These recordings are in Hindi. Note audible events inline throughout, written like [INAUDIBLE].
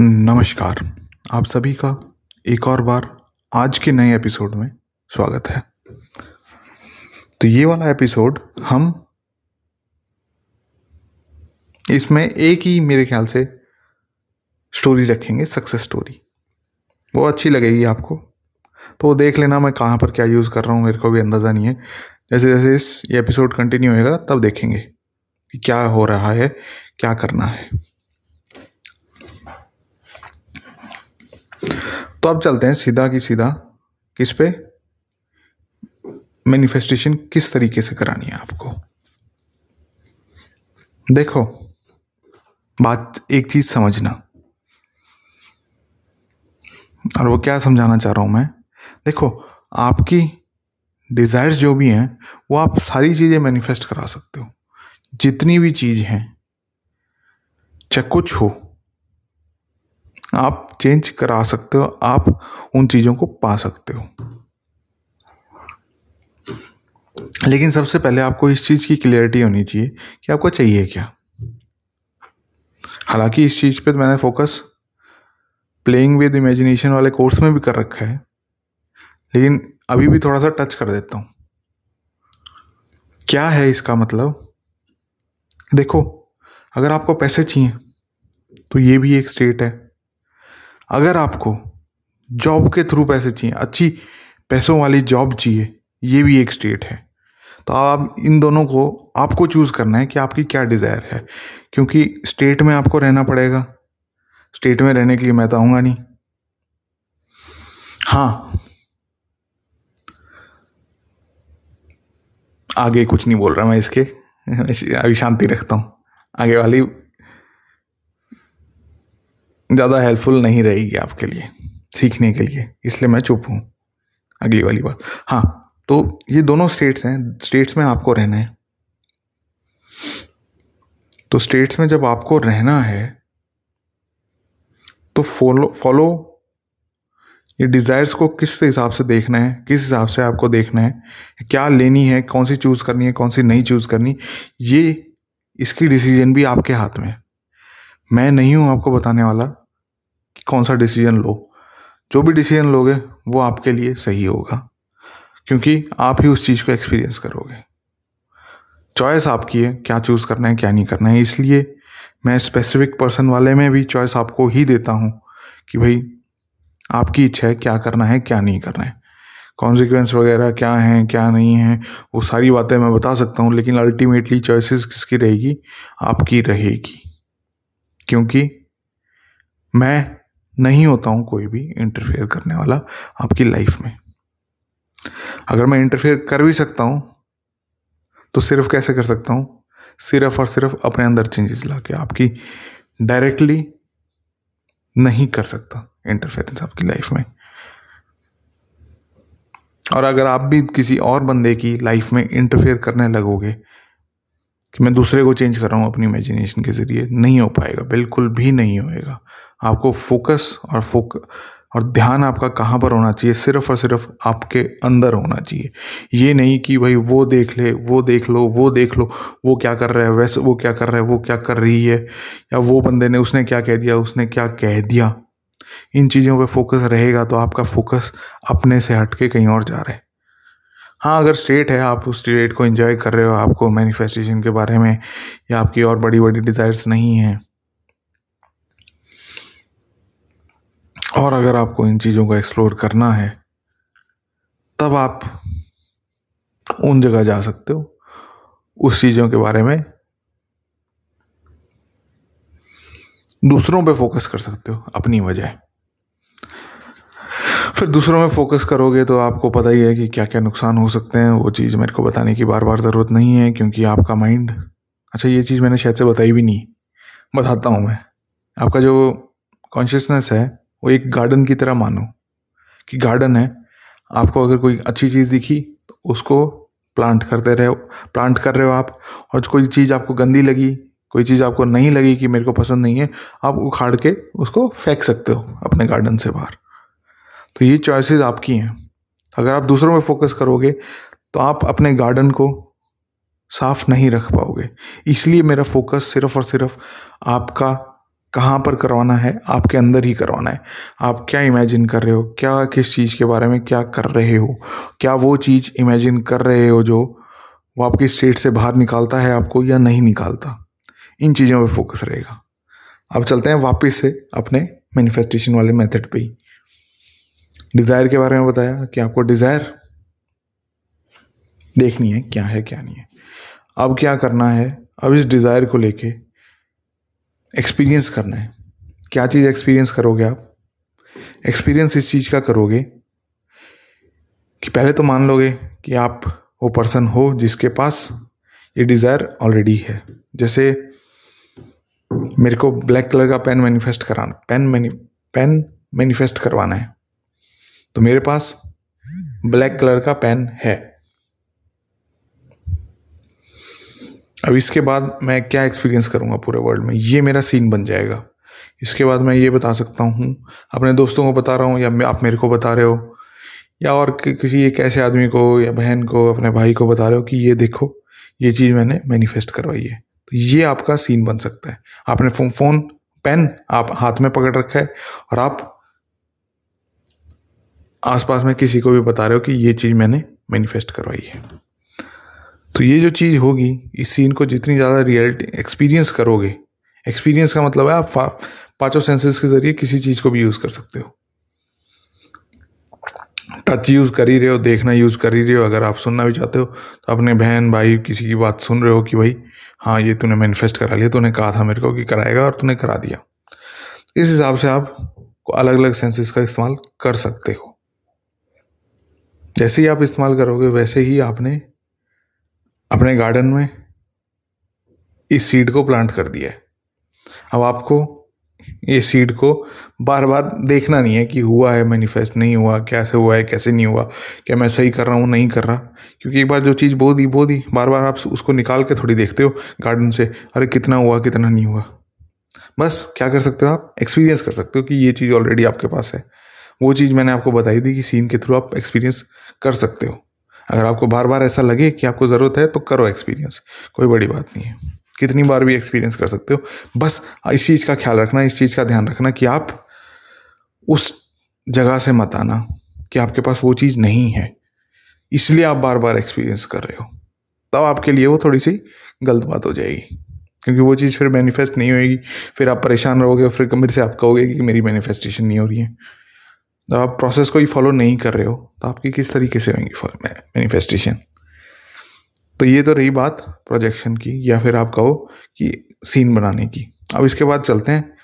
नमस्कार। आप सभी का एक और बार आज के नए एपिसोड में स्वागत है। तो ये वाला एपिसोड हम इसमें एक ही मेरे ख्याल से स्टोरी रखेंगे सक्सेस स्टोरी वो अच्छी लगेगी आपको। तो वो देख लेना मैं कहाँ पर क्या यूज़ कर रहा हूँ, मेरे को भी अंदाज़ा नहीं है। जैसे जैसे इस एपिसोड कंटिन्यू होएगा, तब देखेंगे कि क्या हो रहा है, क्या करना है। तो अब चलते हैं सीधा की सीधा। किस पे? मैनिफेस्टेशन किस तरीके से करानी है आपको? देखो, बात एक चीज़ समझना। और वो क्या समझाना चाह रहा हूँ मैं? देखो, आपकी डिजायर्स जो भी हैं, वो आप सारी चीज़ें मैनिफेस्ट करा सकते हो। जितनी भी चीज़ हैं, चाहे कुछ हो आप चेंज करा सकते हो, आप उन चीज़ों को पा सकते हो। लेकिन सबसे पहले आपको इस चीज़ की क्लियरिटी होनी चाहिए कि आपको चाहिए क्या। हालाँकि इस चीज़ पे तो मैंने फोकस प्लेइंग विद इमेजिनेशन वाले कोर्स में भी कर रखा है, लेकिन अभी भी थोड़ा सा टच कर देता हूँ। क्या है इसका मतलब? देखो, अगर आपको पैसे चाहिए तो ये भी एक स्टेट है। अगर आपको जॉब के थ्रू पैसे चाहिए, अच्छी पैसों वाली जॉब चाहिए, ये भी एक स्टेट है। तो आप इन दोनों को, आपको चूज़ करना है कि आपकी क्या डिज़ायर है, क्योंकि स्टेट में आपको रहना पड़ेगा। स्टेट में रहने के लिए मैं तो आऊँगा नहीं। हाँ। आगे कुछ नहीं बोल रहा मैं इसके। [LAUGHS] अभी शांति रखता हूँ। आगे वाली ज़्यादा हेल्पफुल नहीं रहेगी आपके लिए, सीखने के लिए। इसलिए मैं चुप हूँ। अगली वाली बात। हाँ तो ये दोनों स्टेट्स हैं। स्टेट्स में आपको रहना है। तो स्टेट्स में जब आपको रहना है तो फॉलो फॉलो ये डिजायर्स को किस हिसाब से देखना है, किस हिसाब से आपको देखना है, क्या लेनी है, कौन सी चूज़ करनी है, कौन सी नहीं चूज़ करनी, ये इसकी डिसीज़न भी आपके हाथ में है। मैं नहीं हूँ आपको बताने वाला। कि कौन सा डिसीज़न लो। जो भी डिसीज़न लोगे, वो आपके लिए सही होगा। क्योंकि आप ही उस चीज़ को एक्सपीरियंस करोगे। चॉइस आपकी है, क्या चूज़ करना है, क्या नहीं करना है। इसलिए मैं स्पेसिफिक पर्सन वाले में भी चॉइस आपको ही देता हूँ कि भाई, आपकी इच्छा है क्या करना है, क्या नहीं करना है। कॉन्सिक्वेंस वगैरह क्या है, क्या नहीं है, वो सारी बातें मैं बता सकता हूँ, लेकिन अल्टीमेटली चॉइसेस किसकी रहेगी? आपकी रहेगी। क्योंकि मैं नहीं होता हूँ कोई भी इंटरफेयर करने वाला आपकी लाइफ में। अगर मैं इंटरफेयर कर भी सकता हूँ तो सिर्फ़ कैसे कर सकता हूँ? सिर्फ़ और सिर्फ़ अपने अंदर चेंजेस ला के आपकी डायरेक्टली नहीं कर सकता इंटरफेरेंस आपकी लाइफ में। और अगर आप भी किसी और बंदे की लाइफ में इंटरफेयर करने लगोगे कि मैं दूसरे को चेंज कर रहा हूँ अपनी इमेजिनेशन के ज़रिए, नहीं हो पाएगा, बिल्कुल भी नहीं होएगा। आपको फोकस और फोक और ध्यान आपका कहाँ पर होना चाहिए? सिर्फ़ और सिर्फ़ आपके अंदर होना चाहिए। ये नहीं कि भाई वो देख ले, वो देख लो, वो देख लो, वो क्या कर रहा है, वैसे वो क्या कर रहा है, वो क्या कर रही है, या वो बंदे ने, उसने क्या कह दिया, उसने क्या कह दिया। इन चीज़ों पे फोकस रहेगा तो आपका फोकस अपने से हट के कहीं और जा रहा है। हाँ अगर स्टेट है, आप उस स्टेट को एंजॉय कर रहे हो, आपको मैनिफेस्टेशन के बारे में या आपकी और बड़ी बड़ी डिजायर्स नहीं है। और अगर आपको इन चीज़ों को एक्सप्लोर करना है, तब आप उन जगह जा सकते हो, उस चीज़ों के बारे में दूसरों पे फोकस कर सकते हो, अपनी वजह। फिर दूसरों में फोकस करोगे तो आपको पता ही है कि क्या क्या नुकसान हो सकते हैं। वो चीज़ मेरे को बताने की बार बार ज़रूरत नहीं है क्योंकि आपका माइंड अच्छा ये चीज़ मैंने शायद से बताई भी नहीं। बताता हूँ मैं। आपका जो कॉन्शियसनेस है, वो एक गार्डन की तरह मानो कि गार्डन है, आपको अगर कोई अच्छी चीज़ दिखी तो उसको प्लांट करते रहे प्लांट कर रहे हो आप और कोई चीज़ आपको गंदी लगी, कोई चीज़ आपको नहीं लगी कि मेरे को पसंद नहीं है, आप उखाड़ के उसको फेंक सकते हो अपने गार्डन से बाहर। तो ये चॉइसेस आपकी हैं। अगर आप दूसरों में फोकस करोगे तो आप अपने गार्डन को साफ़ नहीं रख पाओगे। इसलिए मेरा फोकस सिर्फ़ और सिर्फ़ आपका कहाँ पर करवाना है, आपके अंदर ही करवाना है। आप क्या इमेजिन कर रहे हो? क्या, किस चीज़ के बारे में क्या कर रहे हो? क्या वो चीज़ इमेजिन कर रहे हो जो वो आपकी स्टेट से बाहर निकालता है आपको या नहीं निकालता? इन चीज़ों पे फोकस रहेगा। अब चलते हैं वापस से अपने मैनिफेस्टेशन वाले मेथड पे ही। डिज़ायर के बारे में बताया कि आपको डिज़ायर देखनी है, क्या है, क्या नहीं है। अब क्या करना है? अब इस डिज़ायर को लेके एक्सपीरियंस करना है। क्या चीज़ एक्सपीरियंस करोगे आप? एक्सपीरियंस इस चीज़ का करोगे कि पहले तो मान लोगे कि आप वो पर्सन हो जिसके पास ये डिज़ायर ऑलरेडी है। जैसे मेरे को ब्लैक कलर का पेन मैनिफेस्ट कराना पेन मैनी पेन मैनिफेस्ट करवाना है। तो मेरे पास ब्लैक कलर का पेन है। अब इसके बाद मैं क्या एक्सपीरियंस करूँगा पूरे वर्ल्ड में? ये मेरा सीन बन जाएगा। इसके बाद मैं ये बता सकता हूँ। अपने दोस्तों को बता रहा हूँ या आप मेरे को बता रहे हो। या और कि, किसी एक ऐसे आदमी को या बहन को अपने भाई को बता रहे हो कि ये देखो ये चीज़ मैंने मैनिफेस्ट करवाई है। तो ये आपका सीन बन सकता है। आपने फ़ोन पेन आप हाथ में पकड़ रखा है और आप आसपास में किसी को भी बता रहे हो कि ये चीज़ मैंने मैनिफेस्ट करवाई है। तो ये जो चीज़ होगी, इस सीन को जितनी ज़्यादा रियलिटी एक्सपीरियंस करोगे एक्सपीरियंस का मतलब है आप पाँचों सेंसेस के ज़रिए किसी चीज़ को भी यूज़ कर सकते हो। टच यूज़ कर ही रहे हो, देखना यूज़ कर ही रहे हो, अगर आप सुनना भी चाहते हो तो अपने बहन, भाई किसी की बात सुन रहे हो कि भाई हाँ ये तूने मैनिफेस्ट करा लिया, तूने कहा था मेरे को कि कराएगा और तूने करा दिया। इस हिसाब से आप अलग अलग सेंसेस का इस्तेमाल कर सकते हो। जैसे ही आप इस्तेमाल करोगे, वैसे ही आपने अपने गार्डन में इस सीड को प्लांट कर दिया है। अब आपको ये सीड को बार बार देखना नहीं है कि हुआ है मैनिफेस्ट नहीं हुआ, कैसे हुआ है, कैसे नहीं हुआ, क्या मैं सही कर रहा हूँ, नहीं कर रहा। क्योंकि एक बार जो चीज़ बो दी बो दी बार बार आप उसको निकाल के थोड़ी देखते हो गार्डन से, अरे कितना हुआ, कितना नहीं हुआ। बस, क्या कर सकते हो आप? एक्सपीरियंस कर सकते हो कि ये चीज़ ऑलरेडी आपके पास है। वो चीज़ मैंने आपको बताई थी कि सीन के थ्रू आप एक्सपीरियंस कर सकते हो। अगर आपको बार बार ऐसा लगे कि आपको ज़रूरत है तो करो एक्सपीरियंस कोई बड़ी बात नहीं है। कितनी बार भी एक्सपीरियंस कर सकते हो। बस इस चीज़ का ख्याल रखना, इस चीज़ का ध्यान रखना कि आप उस जगह से मत आना कि आपके पास वो चीज़ नहीं है। इसलिए आप बार बार एक्सपीरियंस कर रहे हो। तब तो आपके लिए वो थोड़ी सी गलत बात हो जाएगी। क्योंकि वो चीज़ फिर मैनिफेस्ट नहीं होएगी। फिर आप परेशान रहोगे और फिर मेरे से आप कहोगे कि मेरी मैनिफेस्टेशन नहीं हो रही है। जब आप प्रोसेस को ही फॉलो नहीं कर रहे हो तो आपकी किस तरीके से होंगी मैनिफेस्टेशन तो ये तो रही बात प्रोजेक्शन की, या फिर आप कहो कि सीन बनाने की। अब इसके बाद चलते हैं।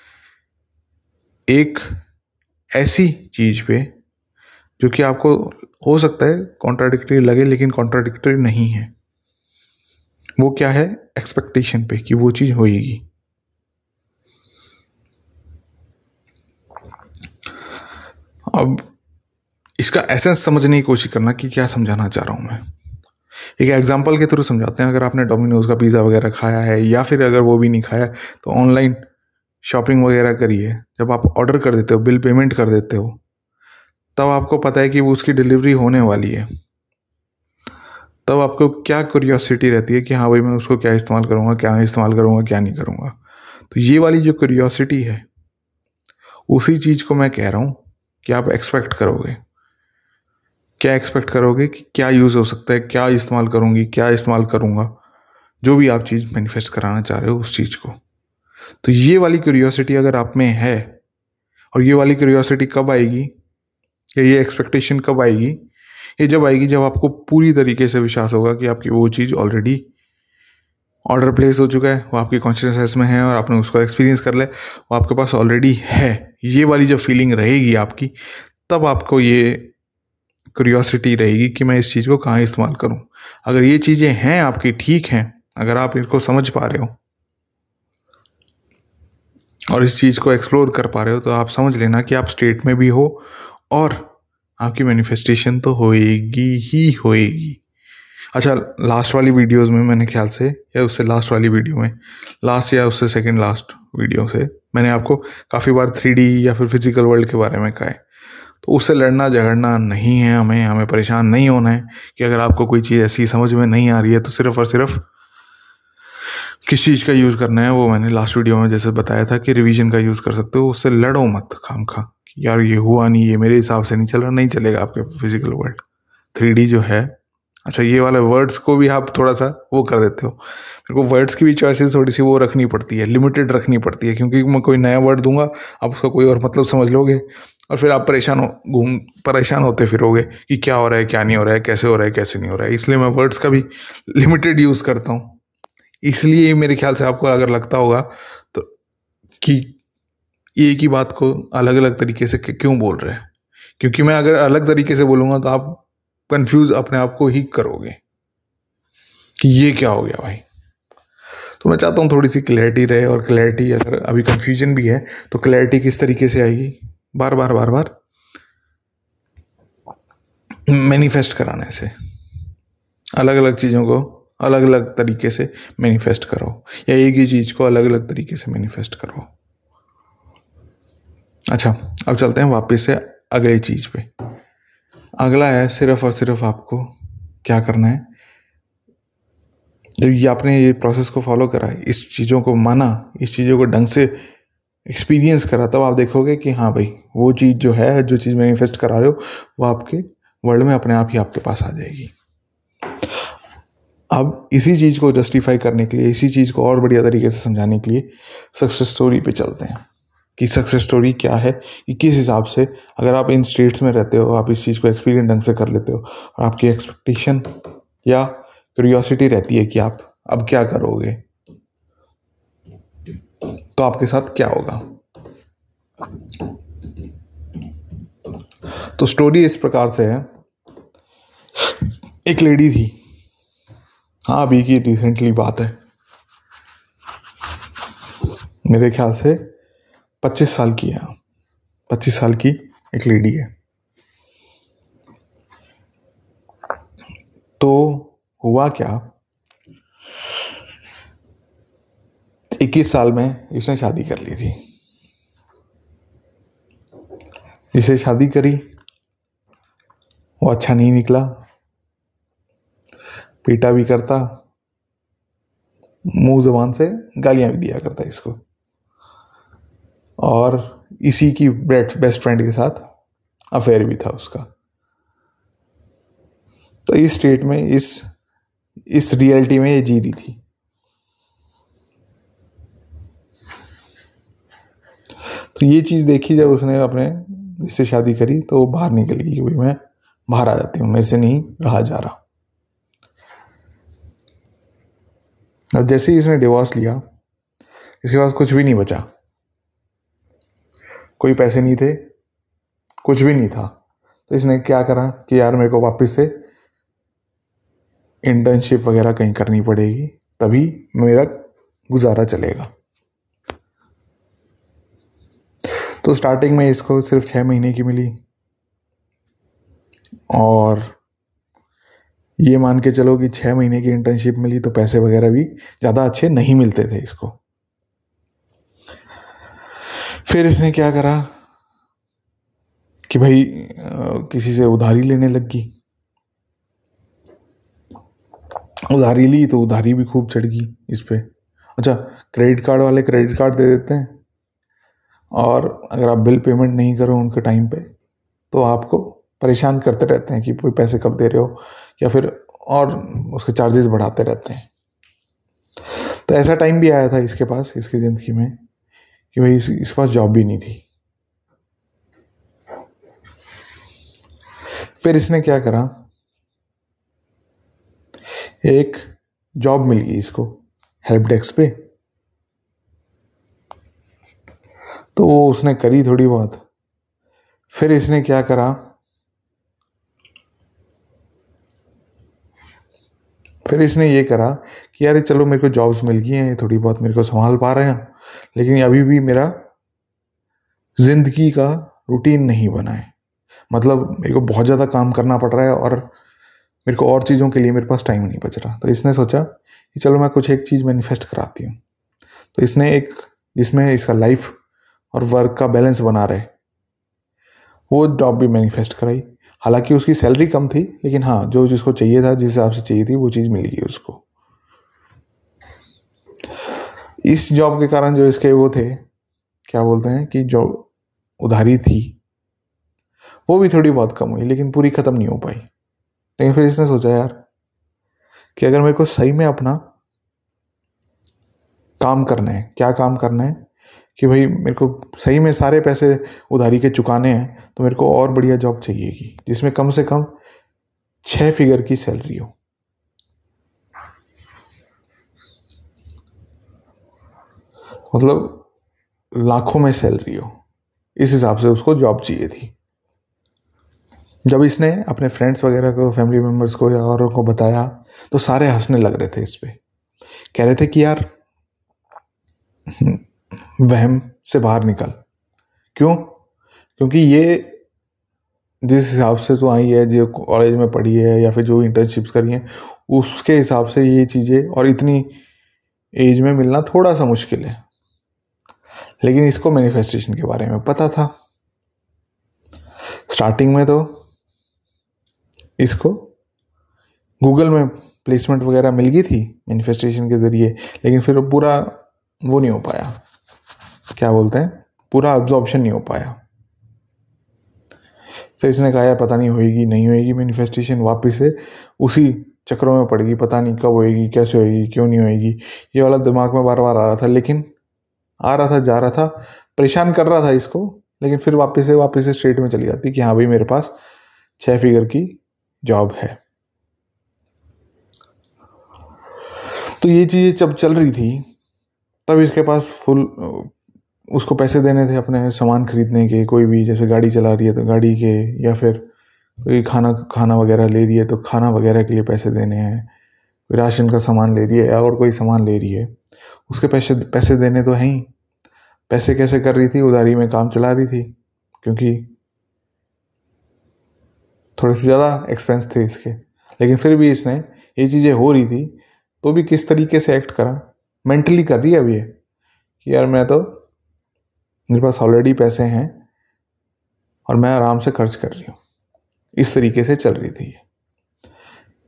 एक ऐसी चीज़ पे जो कि आपको हो सकता है कॉन्ट्राडिक्टरी लगे, लेकिन कॉन्ट्राडिक्टरी नहीं है। वो क्या है? एक्सपेक्टेशन पे कि वो चीज़ होएगी। अब इसका एसेंस समझने की कोशिश करना कि क्या समझाना चाह रहा हूँ मैं। एक एग्ज़ाम्पल के थ्रू समझाते हैं। अगर आपने डोमिनोज का पिज़्ज़ा वगैरह खाया है, या फिर अगर वो भी नहीं खाया तो ऑनलाइन शॉपिंग वगैरह करिए। जब आप ऑर्डर कर देते हो बिल पेमेंट कर देते हो, तब आपको पता है कि वो उसकी डिलीवरी होने वाली है। तब आपको क्या क्यूरियोसिटी रहती है कि हाँ भाई, मैं उसको क्या इस्तेमाल करूँगा, क्या इस्तेमाल करूँगा, क्या नहीं करूँगा। तो ये वाली जो क्यूरियोसिटी है, उसी चीज़ को मैं कह रहा हूँ कि आप एक्सपेक्ट करोगे। क्या एक्सपेक्ट करोगे कि क्या यूज़ हो सकता है, क्या इस्तेमाल करूँगी, क्या इस्तेमाल करूँगा, जो भी आप चीज़ मैनिफेस्ट कराना चाह रहे हो उस चीज़ को। तो ये वाली क्यूरियोसिटी अगर आप में है, और ये वाली क्यूरियोसिटी कब आएगी, या ये एक्सपेक्टेशन कब आएगी, ये जब आएगी जब आपको पूरी तरीके से विश्वास होगा कि आपकी वो चीज़ ऑलरेडी ऑर्डर प्लेस हो चुका है, वो आपकी कॉन्शियसनेस में है और आपने उसको एक्सपीरियंस कर लिया, वो आपके पास ऑलरेडी है। ये वाली जब फीलिंग रहेगी आपकी, तब आपको ये क्यूरियोसिटी रहेगी कि मैं इस चीज़ को कहाँ इस्तेमाल करूँ। अगर ये चीज़ें हैं आपकी, ठीक हैं, अगर आप इसको समझ पा रहे हो और इस चीज़ को एक्सप्लोर कर पा रहे हो तो आप समझ लेना कि आप स्टेट में भी हो और आपकी मैनिफेस्टेशन तो होएगी ही होएगी। अच्छा लास्ट वाली वीडियोस में मैंने ख्याल से, या उससे लास्ट वाली वीडियो में लास्ट या उससे सेकंड लास्ट वीडियो से, मैंने आपको काफ़ी बार थ्री या फिर फ़िज़िकल वर्ल्ड के बारे में कहा है। तो उससे लड़ना झगड़ना नहीं है हमें हमें परेशान नहीं होना है कि अगर आपको कोई चीज़ ऐसी समझ में नहीं आ रही है तो सिर्फ़ और सिर्फ़ किस चीज़ का यूज़ करना है, वो मैंने लास्ट वीडियो में जैसे बताया था कि रिवीजन का यूज़ कर सकते हो, उससे लड़ो मत खाम खा यार ये हुआ नहीं, ये मेरे हिसाब से नहीं चल रहा, नहीं चलेगा आपके फ़िज़िकल वर्ल्ड थ्री जो है अच्छा ये वाले वर्ड्स को भी आप थोड़ा सा वो कर देते हो। मेरे को वर्ड्स की भी चॉइसेस थोड़ी सी वो रखनी पड़ती है लिमिटेड रखनी पड़ती है, क्योंकि मैं कोई नया वर्ड दूँगा, आप उसका कोई और मतलब समझ लोगे और फिर आप परेशान हो, घूम, परेशान होते फिरोगे कि क्या हो रहा है, क्या नहीं हो रहा है, कैसे हो रहा है, कैसे नहीं हो रहा है। इसलिए मैं वर्ड्स का भी लिमिटेड यूज़ करता हूँ। इसलिए मेरे ख्याल से आपको अगर लगता होगा तो कि एक ही बात को अलग अलग तरीके से क्यों बोल रहे हैं? क्योंकि मैं अगर अलग तरीके से बोलूँगा तो आप कंफ्यूज अपने आप को ही करोगे कि ये क्या हो गया भाई। तो मैं चाहता हूँ थोड़ी सी क्लैरिटी रहे और क्लैरिटी अगर अभी कंफ्यूजन भी है तो क्लैरिटी किस तरीके से आएगी? बार बार बार बार। मैनिफेस्ट कराने से। अलग अलग चीज़ों को अलग अलग तरीके से मैनिफेस्ट करो। या एक ही चीज़ को अलग अलग तरीके से मैनिफेस्ट करो। अच्छा अब चलते हैं वापस से अगली चीज़ पे। अगला है सिर्फ़ और सिर्फ़ आपको क्या करना है? जब ये आपने ये प्रोसेस को फॉलो करा, इस चीज़ों को माना, इस चीज़ों को ढंग से एक्सपीरियंस करा, तब आप देखोगे कि हाँ भाई, वो चीज़ जो है, जो चीज़ मैनिफेस्ट करा रहे हो, वो आपके वर्ल्ड में अपने आप ही आपके पास आ जाएगी। अब इसी चीज़ को जस्टिफाई करने के लिए, इसी चीज़ को और बढ़िया तरीके से समझाने के लिए सक्सेस स्टोरी पे चलते हैं। कि सक्सेस स्टोरी क्या है, कि किस हिसाब से अगर आप इन स्टेट्स में रहते हो, आप इस चीज़ को एक्सपीरियंस ढंग से कर लेते हो, और आपकी एक्सपेक्टेशन या क्यूरियोसिटी रहती है कि आप अब क्या करोगे तो आपके साथ क्या होगा। तो स्टोरी इस प्रकार से है। एक लेडी थी। हाँ अभी की रिसेंटली बात है। मेरे ख्याल से पच्चीस साल की है। पच्चीस साल की एक लेडी है। तो हुआ क्या? इक्कीस साल में इसने शादी कर ली थी। इसे शादी करी, वो अच्छा नहीं निकला। पीटा भी करता, मुँह जबान से गालियाँ भी दिया करता इसको। और इसी की बेस्ट फ्रेंड के साथ अफेयर भी था उसका। तो इस स्टेट में, इस इस रियलिटी में ये जी रही थी। तो ये चीज़ देखी जब उसने अपने, इससे शादी करी तो वो बाहर निकल गई कि भाई मैं बाहर आ जाती हूँ, मेरे से नहीं रहा जा रहा। अब जैसे ही इसने डिवोर्स लिया, इसके पास कुछ भी नहीं बचा। कोई पैसे नहीं थे, कुछ भी नहीं था। तो इसने क्या करा कि यार मेरे को वापस से इंटर्नशिप वगैरह कहीं करनी पड़ेगी, तभी मेरा गुजारा चलेगा। तो स्टार्टिंग में इसको सिर्फ़ छः महीने की मिली। और ये मान के चलो कि छः महीने की इंटर्नशिप मिली तो पैसे वगैरह भी ज़्यादा अच्छे नहीं मिलते थे इसको। फिर इसने क्या करा कि भाई किसी से उधारी लेने लग गई। उधारी ली तो उधारी भी खूब चढ़ गई इस पर अच्छा क्रेडिट कार्ड वाले क्रेडिट कार्ड दे देते हैं और अगर आप बिल पेमेंट नहीं करो उनके टाइम पे तो आपको परेशान करते रहते हैं कि पैसे कब दे रहे हो? या फिर और उसके चार्जेस बढ़ाते रहते हैं। तो ऐसा टाइम भी आया था इसके पास, इसकी ज़िंदगी में। कि भाई इस, इस पास जॉब भी नहीं थी। फिर इसने क्या करा? एक जॉब मिल गई इसको हेल्प डेस्क पे। तो वो उसने करी थोड़ी बहुत। फिर इसने क्या करा? फिर इसने ये करा कि यार चलो मेरे को जॉब्स मिल गई हैं थोड़ी बहुत मेरे को संभाल पा रहे हैं। लेकिन अभी भी मेरा ज़िंदगी का रूटीन नहीं बना है। मतलब मेरे को बहुत ज़्यादा काम करना पड़ रहा है और मेरे को और चीज़ों के लिए मेरे पास टाइम नहीं बच रहा। तो इसने सोचा कि चलो मैं कुछ एक चीज़ मैनिफेस्ट कराती हूँ। तो इसने एक, जिसमें इसका लाइफ और वर्क का बैलेंस बना रहे, वो जॉब भी मैनिफेस्ट कराई। हालाँकि उसकी सैलरी कम थी, लेकिन हाँ जो जिसको चाहिए था, जिस हिसाब से चाहिए थी, वो चीज़ मिल गई उसको। इस जॉब के कारण जो इसके वो थे, क्या बोलते हैं कि जो उधारी थी, वो भी थोड़ी बहुत कम हुई, लेकिन पूरी ख़त्म नहीं हो पाई। लेकिन फिर इसने सोचा, यार, कि अगर मेरे को सही में अपना काम करना है, क्या काम करना है, कि भाई मेरे को सही में सारे पैसे उधारी के चुकाने हैं तो मेरे को और बढ़िया जॉब चाहिएगी, जिसमें कम से कम छः फिगर की सैलरी हो। मतलब लाखों में सैलरी हो। इस हिसाब से उसको जॉब चाहिए थी। जब इसने अपने फ्रेंड्स वगैरह को फैमिली मेंबर्स को या औरों को बताया तो सारे हंसने लग रहे थे इस पर कह रहे थे कि यार, वहम से बाहर निकल। क्यों? क्योंकि ये, जिस हिसाब से तो आई है, जो कॉलेज में पढ़ी है, या फिर जो इंटर्नशिप्स करी हैं, उसके हिसाब से ये चीज़ें, और इतनी एज में मिलना थोड़ा सा मुश्किल है। लेकिन इसको मैनिफेस्टेशन के बारे में पता था। स्टार्टिंग में तो इसको गूगल में प्लेसमेंट वगैरह मिल गई थी मैनिफेस्टेशन के ज़रिए, लेकिन फिर पूरा वो नहीं हो पाया। क्या बोलते हैं? पूरा ऑब्जॉर्प्शन नहीं हो पाया। फिर इसने कहा, यार, पता नहीं होएगी नहीं होएगी मैनिफेस्टेशन वापस से उसी चक्रों में पड़ेगी, पता नहीं कब होएगी, कैसे होएगी, क्यों नहीं होएगी। ये वाला दिमाग में बार बार आ रहा था, लेकिन आ रहा था, जा रहा था, परेशान कर रहा था इसको, लेकिन फिर वापस से वापस से स्ट्रेट में चली जाती कि हाँ भाई मेरे पास छह फिगर की जॉब है। तो ये चीज़ें जब चल रही थी, तब इसके पास फुल उसको पैसे देने थे अपने सामान खरीदने के, कोई भी जैसे गाड़ी चला रही है तो गाड़ी के, या फिर कोई खाना खाना वगैरह ले रही है तो खाना वगैरह के लिए पैसे देने हैं, कोई राशन का सामान ले रही है या और कोई सामान ले रही है। उसके पैसे पैसे देने तो हैं ही। पैसे कैसे कर रही थी? उधारी में काम चला रही थी, क्योंकि थोड़े से ज़्यादा एक्सपेंस थे इसके। लेकिन फिर भी इसने ये चीज़ें हो रही थी तो भी किस तरीके से एक्ट करा? मेंटली कर रही है अब ये, कि यार मैं तो मेरे पास ऑलरेडी पैसे हैं, और मैं आराम से खर्च कर रही हूँ। इस तरीके से चल रही थी ये।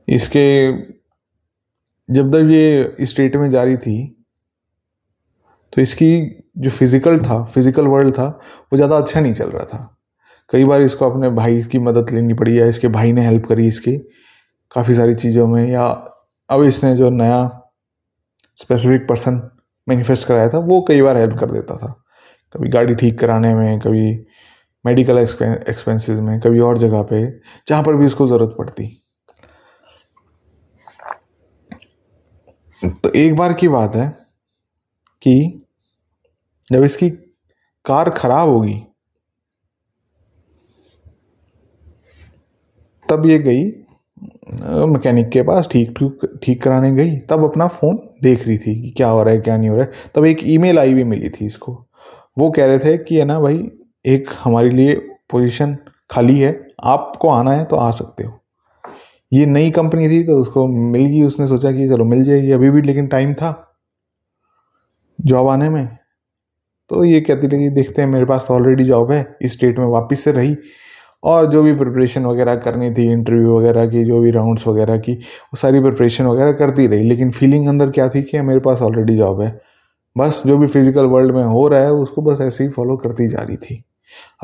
इसके, जब तक ये स्टेट में जारी थी तो इसकी जो फ़िज़िकल था फ़िज़िकल वर्ल्ड था, वो ज़्यादा अच्छा नहीं चल रहा था। कई बार इसको अपने भाई की मदद लेनी पड़ी या इसके भाई ने हेल्प करी इसकी। काफ़ी सारी चीज़ों में या अब इसने जो नया स्पेसिफिक पर्सन मैनिफेस्ट कराया था, वो कई बार हेल्प कर देता था। कभी गाड़ी ठीक कराने में, कभी मेडिकल एक्सपेंसेस में, कभी और जगह पे, जहाँ पर भी इसको ज़रूरत पड़ती। तो एक बार की बात है कि जब इसकी कार खराब होगी, तब ये गई मैकेनिक के पास, ठीक ठीक ठीक कराने गई। तब अपना फ़ोन देख रही थी कि क्या हो रहा है, क्या नहीं हो रहा है। तब एक ईमेल आई हुई मिली थी इसको। वो कह रहे थे कि, है ना भाई, एक हमारे लिए पोजीशन खाली है। आपको आना है तो आ सकते हो। ये नई कंपनी थी तो उसको मिल गई। उसने सोचा कि चलो मिल जाएगी। अभी भी लेकिन टाइम था जॉब आने में। तो ये कहती रही, देखते हैं, मेरे पास तो ऑलरेडी जॉब है, इस स्टेट में वापस से रही। और जो भी प्रिपरेशन वगैरह करनी थी इंटरव्यू वगैरह की, जो भी राउंड्स वगैरह की, वो सारी प्रिपरेशन वगैरह करती रही। लेकिन फीलिंग अंदर क्या थी कि मेरे पास ऑलरेडी जॉब है। बस जो भी फ़िज़िकल वर्ल्ड में हो रहा है, उसको बस ऐसे ही फॉलो करती जा रही थी।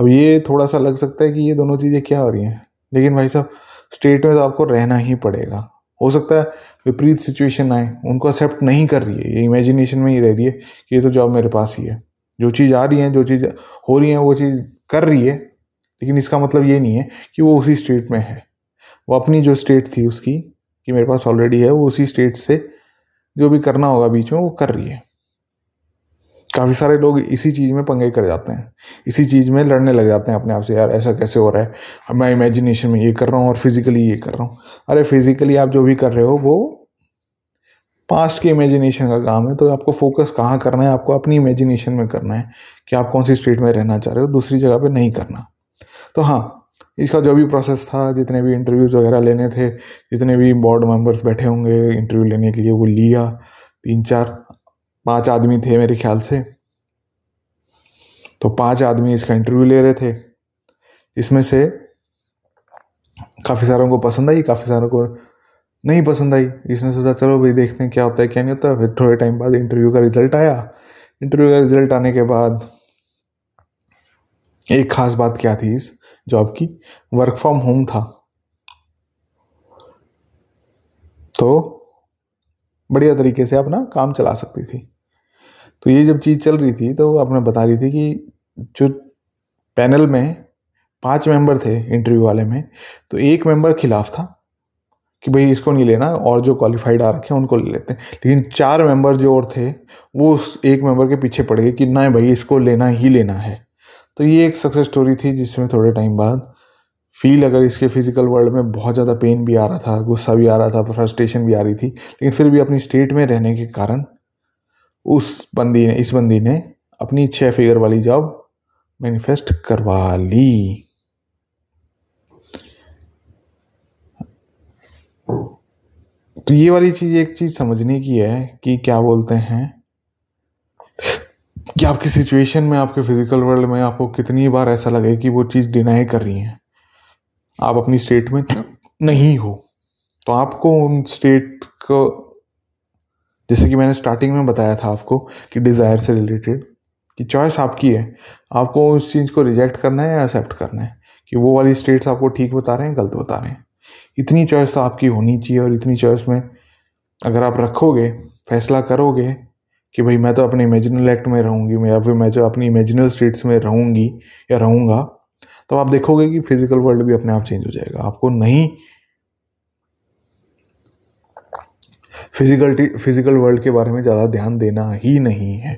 अब ये थोड़ा सा लग सकता है कि ये दोनों चीज़ें क्या हो रही हैं। लेकिन भाई साहब स्टेट में तो आपको रहना ही पड़ेगा। हो सकता है विपरीत सिचुएशन आए, उनको एक्सेप्ट नहीं कर रही है, ये इमेजिनेशन में ही रह रही है कि ये तो जॉब मेरे पास ही है। जो चीज़ आ रही है, जो चीज़ हो रही है, वो चीज़ कर रही है, लेकिन इसका मतलब ये नहीं है कि वो उसी स्टेट में है। वो अपनी जो स्टेट थी उसकी, कि मेरे पास ऑलरेडी है, वो उसी स्टेट से जो भी करना होगा बीच में, वो कर रही है। काफ़ी सारे लोग इसी चीज़ में पंगे कर जाते हैं। इसी चीज़ में लड़ने लग जाते हैं अपने आप से, यार, ऐसा कैसे हो रहा है? मैं इमेजिनेशन में ये कर रहा हूँ और फिजिकली ये कर रहा हूँ। अरे फिजिकली आप जो भी कर रहे हो, वो पास्ट के इमेजिनेशन का काम है तो आपको फोकस कहाँ करना है? आपको अपनी इमेजिनेशन में करना है कि आप कौन सी स्टेट में रहना चाह रहे हो, दूसरी जगह पे नहीं करना। तो हाँ इसका जो भी प्रोसेस था, जितने भी इंटरव्यूज़ वगैरह लेने थे, जितने भी बोर्ड मेंबर्स बैठे होंगे इंटरव्यू लेने के लिए, वो लिया। तीन चार, पाँच आदमी थे मेरे ख्याल से। तो पाँच आदमी इसका इंटरव्यू ले रहे थे। इसमें से काफ़ी सारों को पसंद आई, काफ़ी सारों को नहीं पसंद आई। इसने सोचा, चलो भाई, देखते हैं क्या होता है, क्या नहीं होता। फिर थोड़े टाइम बाद इंटरव्यू का रिज़ल्ट आया। इंटरव्यू का रिज़ल्ट आने के बाद एक खास बात क्या थी इस जॉब की? वर्क फ्रॉम होम था। तो बढ़िया तरीके से अपना काम चला सकती थी। तो ये जब चीज़ चल रही थी तो आपने बता रही थी कि जो पैनल में पाँच मेंबर थे इंटरव्यू वाले में तो एक मेंबर खिलाफ था। कि भाई इसको नहीं लेना, और जो क्वालिफाइड आ रखे हैं, उनको ले लेते हैं। लेकिन चार मेंबर जो और थे, वो उस एक मेंबर के पीछे पड़ गए कि ना भाई, इसको लेना ही लेना है। तो ये एक सक्सेस स्टोरी थी, जिसमें थोड़े टाइम बाद फील अगर इसके फ़िज़िकल वर्ल्ड में बहुत ज़्यादा पेन भी आ रहा था, गुस्सा भी आ रहा था फ्रस्ट्रेशन भी आ रही थी, लेकिन फिर भी अपनी स्टेट में रहने के कारण उस बंदी ने, इस बंदी ने अपनी छह फिगर वाली जॉब मैनिफेस्ट करवा ली। तो ये वाली चीज़, एक चीज़ समझने की है कि क्या बोलते हैं? कि आपकी सिचुएशन में, आपके फ़िज़िकल वर्ल्ड में आपको कितनी बार ऐसा लगे कि वो चीज़ डिनाई कर रही है? आप अपनी स्टेट में नहीं हो। तो आपको उन स्टेट को, जैसे कि मैंने स्टार्टिंग में बताया था आपको कि डिज़ायर से रिलेटेड कि चॉइस आपकी है। आपको उस चीज़ को रिजेक्ट करना है या एक्सेप्ट करना है? कि वो वाली स्टेट्स आपको ठीक बता रहे हैं, गलत बता रहे हैं? इतनी चॉइस तो आपकी होनी चाहिए और इतनी चॉइस में अगर आप रखोगे, फैसला करोगे कि भाई मैं तो अपने इमेजिनल एक्ट में रहूँगी, या फिर मैं जो अपनी इमेजिनल स्टेट्स में रहूँगी या रहूँगा तो आप देखोगे कि फ़िज़िकल वर्ल्ड भी अपने आप चेंज हो जाएगा। आपको नहीं फ़िज़िकल फ़िज़िकल वर्ल्ड के बारे में ज़्यादा ध्यान देना ही नहीं है।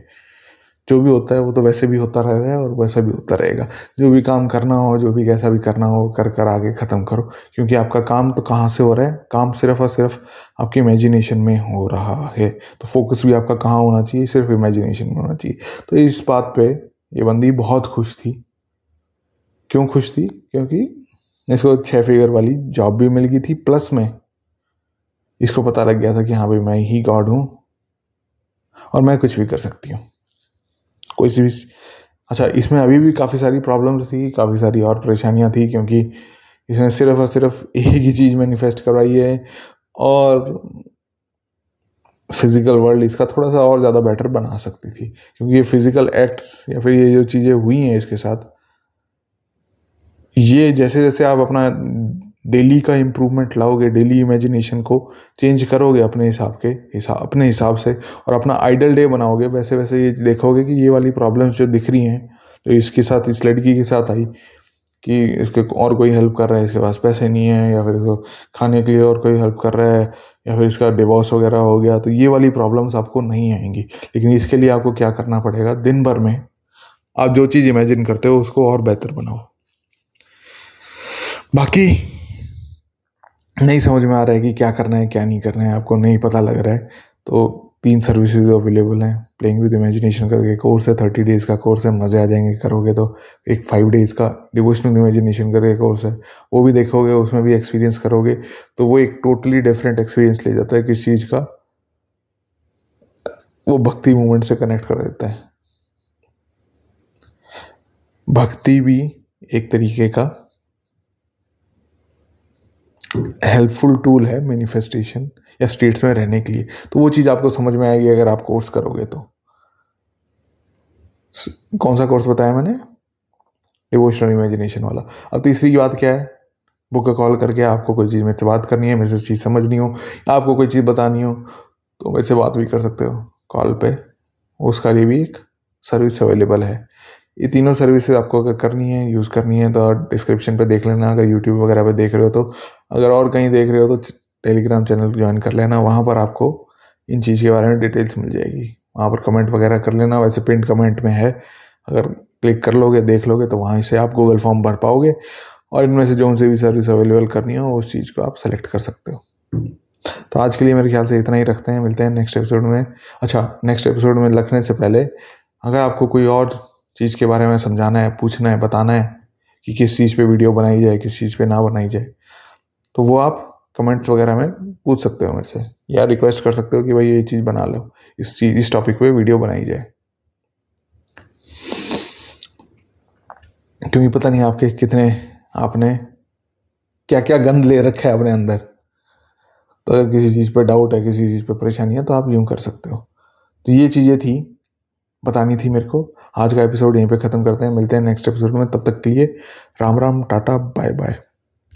जो भी होता है, वो तो वैसे भी होता रह रहा है और वैसा भी होता रहेगा। जो भी काम करना हो, जो भी कैसा भी करना हो, कर कर आगे ख़त्म करो। क्योंकि आपका काम तो कहाँ से हो रहा है? काम सिर्फ़ और सिर्फ़ आपके इमेजिनेशन में हो रहा है। तो फोकस भी आपका कहाँ होना चाहिए? सिर्फ़ इमेजिनेशन में होना चाहिए। तो इस बात पे ये बंदी बहुत खुश थी। क्यों खुश थी? क्योंकि इसको छः फिगर वाली जॉब भी मिल गई थी प्लस में। इसको पता लग गया था कि हाँ भाई, मैं ही गॉड हूँ और मैं कुछ भी कर सकती हूँ। कोई सी भी अच्छा इसमें अभी भी काफ़ी सारी प्रॉब्लम्स थी, काफ़ी सारी और परेशानियाँ थी, क्योंकि इसने सिर्फ़ और सिर्फ़ एक ही चीज़ मैनिफेस्ट करवाई है और फ़िज़िकल वर्ल्ड इसका थोड़ा सा और ज़्यादा बेटर बना सकती थी, क्योंकि ये फ़िज़िकल एक्ट्स या फिर ये जो चीज़ें हुई हैं इसके साथ, ये जैसे जैसे आप अपना डेली का इम्प्रूवमेंट लाओगे, डेली इमेजिनेशन को चेंज करोगे अपने हिसाब के हिसाब अपने हिसाब से और अपना आइडल डे बनाओगे। वैसे वैसे ये देखोगे कि ये वाली प्रॉब्लम्स जो दिख रही हैं जो इसके साथ, इस लड़की के साथ आई कि इसके और कोई हेल्प कर रहा है, इसके पास पैसे नहीं है या फिर इसको खाने के लिए और कोई हेल्प कर रहा है या फिर इसका डिवोर्स वगैरह हो गया तो ये वाली प्रॉब्लम्स आपको नहीं आएँगी। लेकिन इसके लिए आपको क्या करना पड़ेगा? दिन भर में आप जो चीज़ इमेजिन करते हो, उसको और बेहतर बनाओ। बाकी नहीं समझ में आ रहा है कि क्या करना है, क्या नहीं करना है, आपको नहीं पता लग रहा है। तो तीन सर्विसेज़ अवेलेबल हैं प्लेइंग विद इमेजिनेशन करके कोर्स है थर्टी डेज़ का कोर्स है, मज़े आ जाएँगे करोगे तो। एक फाइव डेज़ का डिवोशनल इमेजिनेशन करके कोर्स है, वो भी देखोगे, उसमें भी एक्सपीरियंस करोगे तो वो एक टोटली डिफरेंट एक्सपीरियंस ले जाता है किस चीज़ का। वो भक्ति मूवमेंट से कनेक्ट कर देता है। भक्ति भी एक तरीके का हेल्पफुल टूल है मैनिफेस्टेशन या स्टेट्स में रहने के लिए। तो वो चीज़ आपको समझ में आएगी अगर आप कोर्स करोगे तो। कौन सा कोर्स बताया मैंने? डिवोशनल इमेजिनेशन वाला। अब तीसरी बात क्या है? बुक का कॉल करके आपको कोई चीज़ मेरे से बात करनी है, मेरे से चीज़ समझनी हो या आपको कोई चीज़ बतानी हो तो मेरे से बात भी कर सकते हो। कॉल पे। उसका लिए भी एक सर्विस अवेलेबल है। ये तीनों सर्विसेज़ आपको अगर करनी है यूज़ करनी है तो डिस्क्रिप्शन पर देख लेना। अगर यूट्यूब वगैरह पर देख रहे हो तो अगर और कहीं देख रहे हो तो टेलीग्राम चैनल ज्वाइन कर लेना। वहाँ पर आपको इन चीज़ के बारे में डिटेल्स मिल जाएगी। वहाँ पर कमेंट वगैरह कर लेना। वैसे पिंट कमेंट में है। अगर क्लिक कर लोगे, देख लोगे तो वहाँ से आप गूगल फॉर्म भर पाओगे और इनमें से जो से भी सर्विस अवेलेबल करनी हो, उस चीज़ को आप सेलेक्ट कर सकते हो। तो आज के लिए मेरे ख्याल से इतना ही रखते हैं। मिलते हैं नेक्स्ट एपिसोड में। अच्छा नेक्स्ट एपिसोड में रखने से पहले अगर आपको कोई और चीज़ के बारे में समझाना है, पूछना है, बताना है कि किस चीज़ पे वीडियो बनाई जाए, किस चीज़ पे ना बनाई जाए। तो वो आप कमेंट्स वगैरह में पूछ सकते हो मेरे से या रिक्वेस्ट कर सकते हो कि भाई ये चीज़ बना लो, इस चीज़, इस टॉपिक पे वीडियो बनाई जाए। क्योंकि पता नहीं आपके कितने, आपने क्या क्या गंद ले रखा है अपने अंदर। तो अगर किसी चीज़ पर डाउट है, किसी चीज़ पर परेशानी है तो आप यूँ कर सकते हो। तो ये चीज़ें थी। बतानी थी मेरे को। आज का एपिसोड यहीं पे ख़त्म करते हैं। मिलते हैं नेक्स्ट एपिसोड में। तब तक के लिए Ram Ram, tata bye bye